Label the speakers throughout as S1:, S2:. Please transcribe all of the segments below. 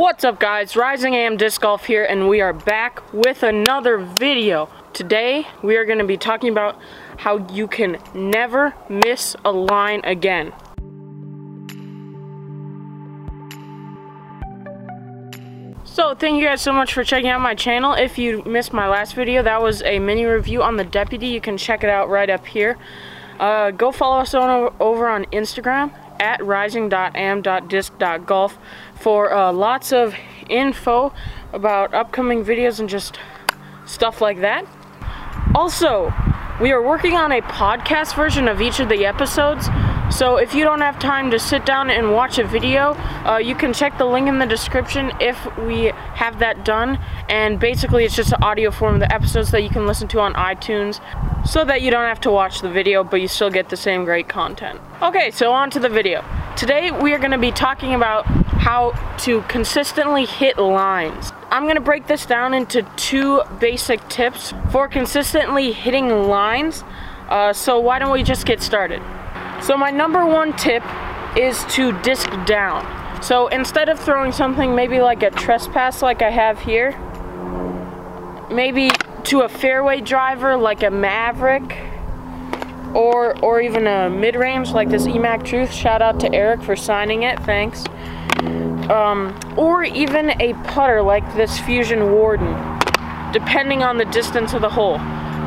S1: What's up guys, Rising AM Disc Golf here and we are back with another video. Today we are going to be talking about how you can never miss a line again. So thank you guys so much for checking out my channel. If you missed my last video, that was a mini review on the Deputy. You can check it out right up here. Uh, go follow us on over on Instagram at rising.am.disc.golf for uh, lots of info about upcoming videos and just stuff like that. Also, we are working on a podcast version of each of the episodes. So if you don't have time to sit down and watch a video, uh, you can check the link in the description if we have that done. And basically it's just an audio form of the episodes that you can listen to on iTunes so that you don't have to watch the video, but you still get the same great content. Okay, so on to the video. Today we are going to be talking about how to consistently hit lines. I'm gonna break this down into two basic tips for consistently hitting lines. Uh, so why don't we just get started? So my number one tip is to disc down. So instead of throwing something maybe like a trespass like I have here, maybe to a fairway driver like a Maverick, or or even a mid-range like this EMAC Truth. Shout out to Eric for signing it, thanks um, or even a putter like this Fusion Warden, depending on the distance of the hole.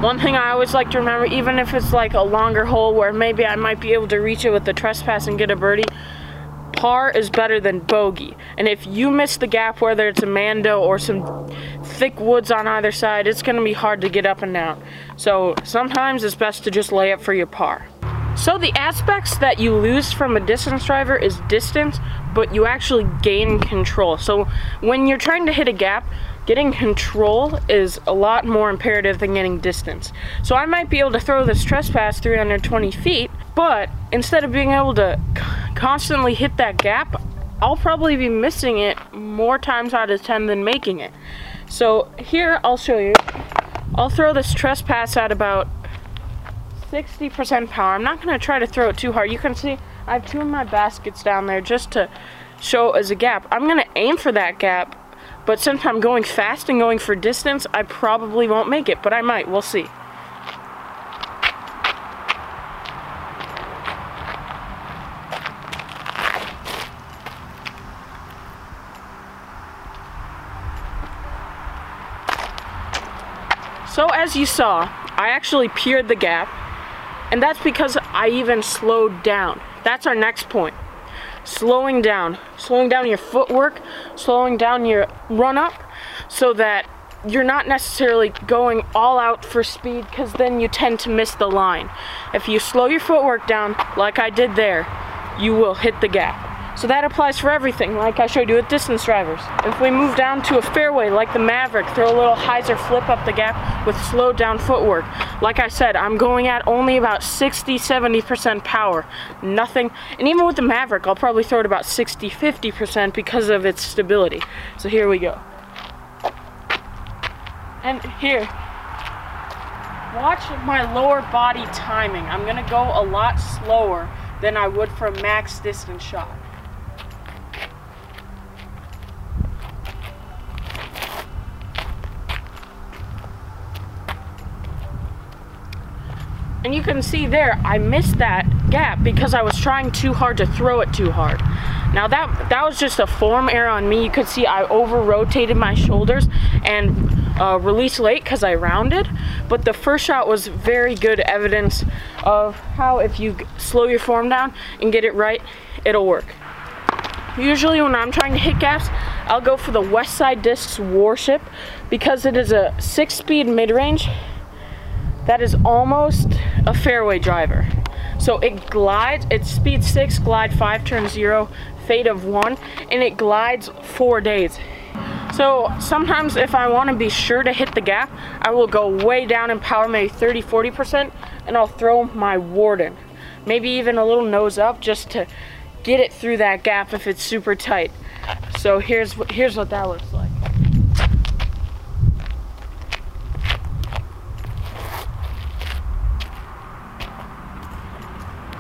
S1: One thing I always like to remember, even if it's like a longer hole where maybe I might be able to reach it with the trespass and get a birdie, par is better than bogey. And if you miss the gap, whether it's a Mando or some thick woods on either side, it's going to be hard to get up and down. So sometimes it's best to just lay up for your par. So the aspects that you lose from a distance driver is distance, but you actually gain control. So when you're trying to hit a gap, getting control is a lot more imperative than getting distance. So I might be able to throw this trespass 320 feet, but instead of being able to constantly hit that gap, I'll probably be missing it more times out of 10 than making it. So here, I'll show you. I'll throw this trespass at about 60% power. I'm not to try to throw it too hard. You can see I have two of my baskets down there just to show as a gap. I'm to aim for that gap, but since I'm going fast and going for distance, I probably won't make it, but I might. We'll see. So as you saw, I actually peered the gap and that's because I even slowed down. That's our next point. Slowing down. Slowing down your footwork, slowing down your run up so that you're not necessarily going all out for speed because then you tend to miss the line. If you slow your footwork down like I did there, you will hit the gap. So that applies for everything, like I showed you with distance drivers. If we move down to a fairway like the Maverick, throw a little hyzer flip up the gap with slowed down footwork. Like I said, I'm going at only about 60, 70% power. Nothing, and even with the Maverick, I'll probably throw it about 60, 50% because of its stability. So here we go. And here, watch my lower body timing. I'm gonna go a lot slower than I would for a max distance shot. And you can see there, I missed that gap because I was trying too hard to throw it too hard. Now that that was just a form error on me. You could see I over rotated my shoulders and uh, released late because I rounded. But the first shot was very good evidence of how if you slow your form down and get it right, it'll work. Usually when I'm trying to hit gaps, I'll go for the Westside Discs Warship because it is a six speed mid-range that is almost a fairway driver. So it glides, it's speed six, glide five, turn zero, fade of one, and it glides four days. So sometimes if I want to be sure to hit the gap, I will go way down in power, maybe 30, 40%, and I'll throw my Warden. Maybe even a little nose up just to get it through that gap if it's super tight. So here's, here's what that looks like.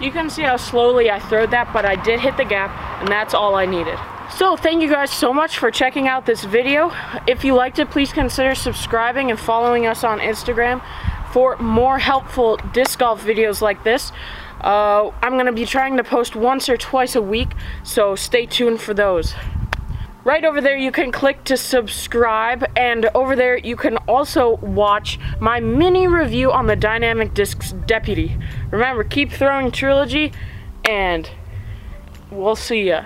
S1: You can see how slowly I threw that, but I did hit the gap, and that's all I needed. So So thank you guys so much for checking out this video. If you liked it, please consider subscribing and following us on Instagram for more helpful disc golf videos like this. Uh, I'm going to be trying to post once or twice a week, so stay tuned for those. Right over there, you can click to subscribe, and over there, you can also watch my mini review on the Dynamic Discs Deputy. Remember, keep throwing Trilogy, and we'll see ya.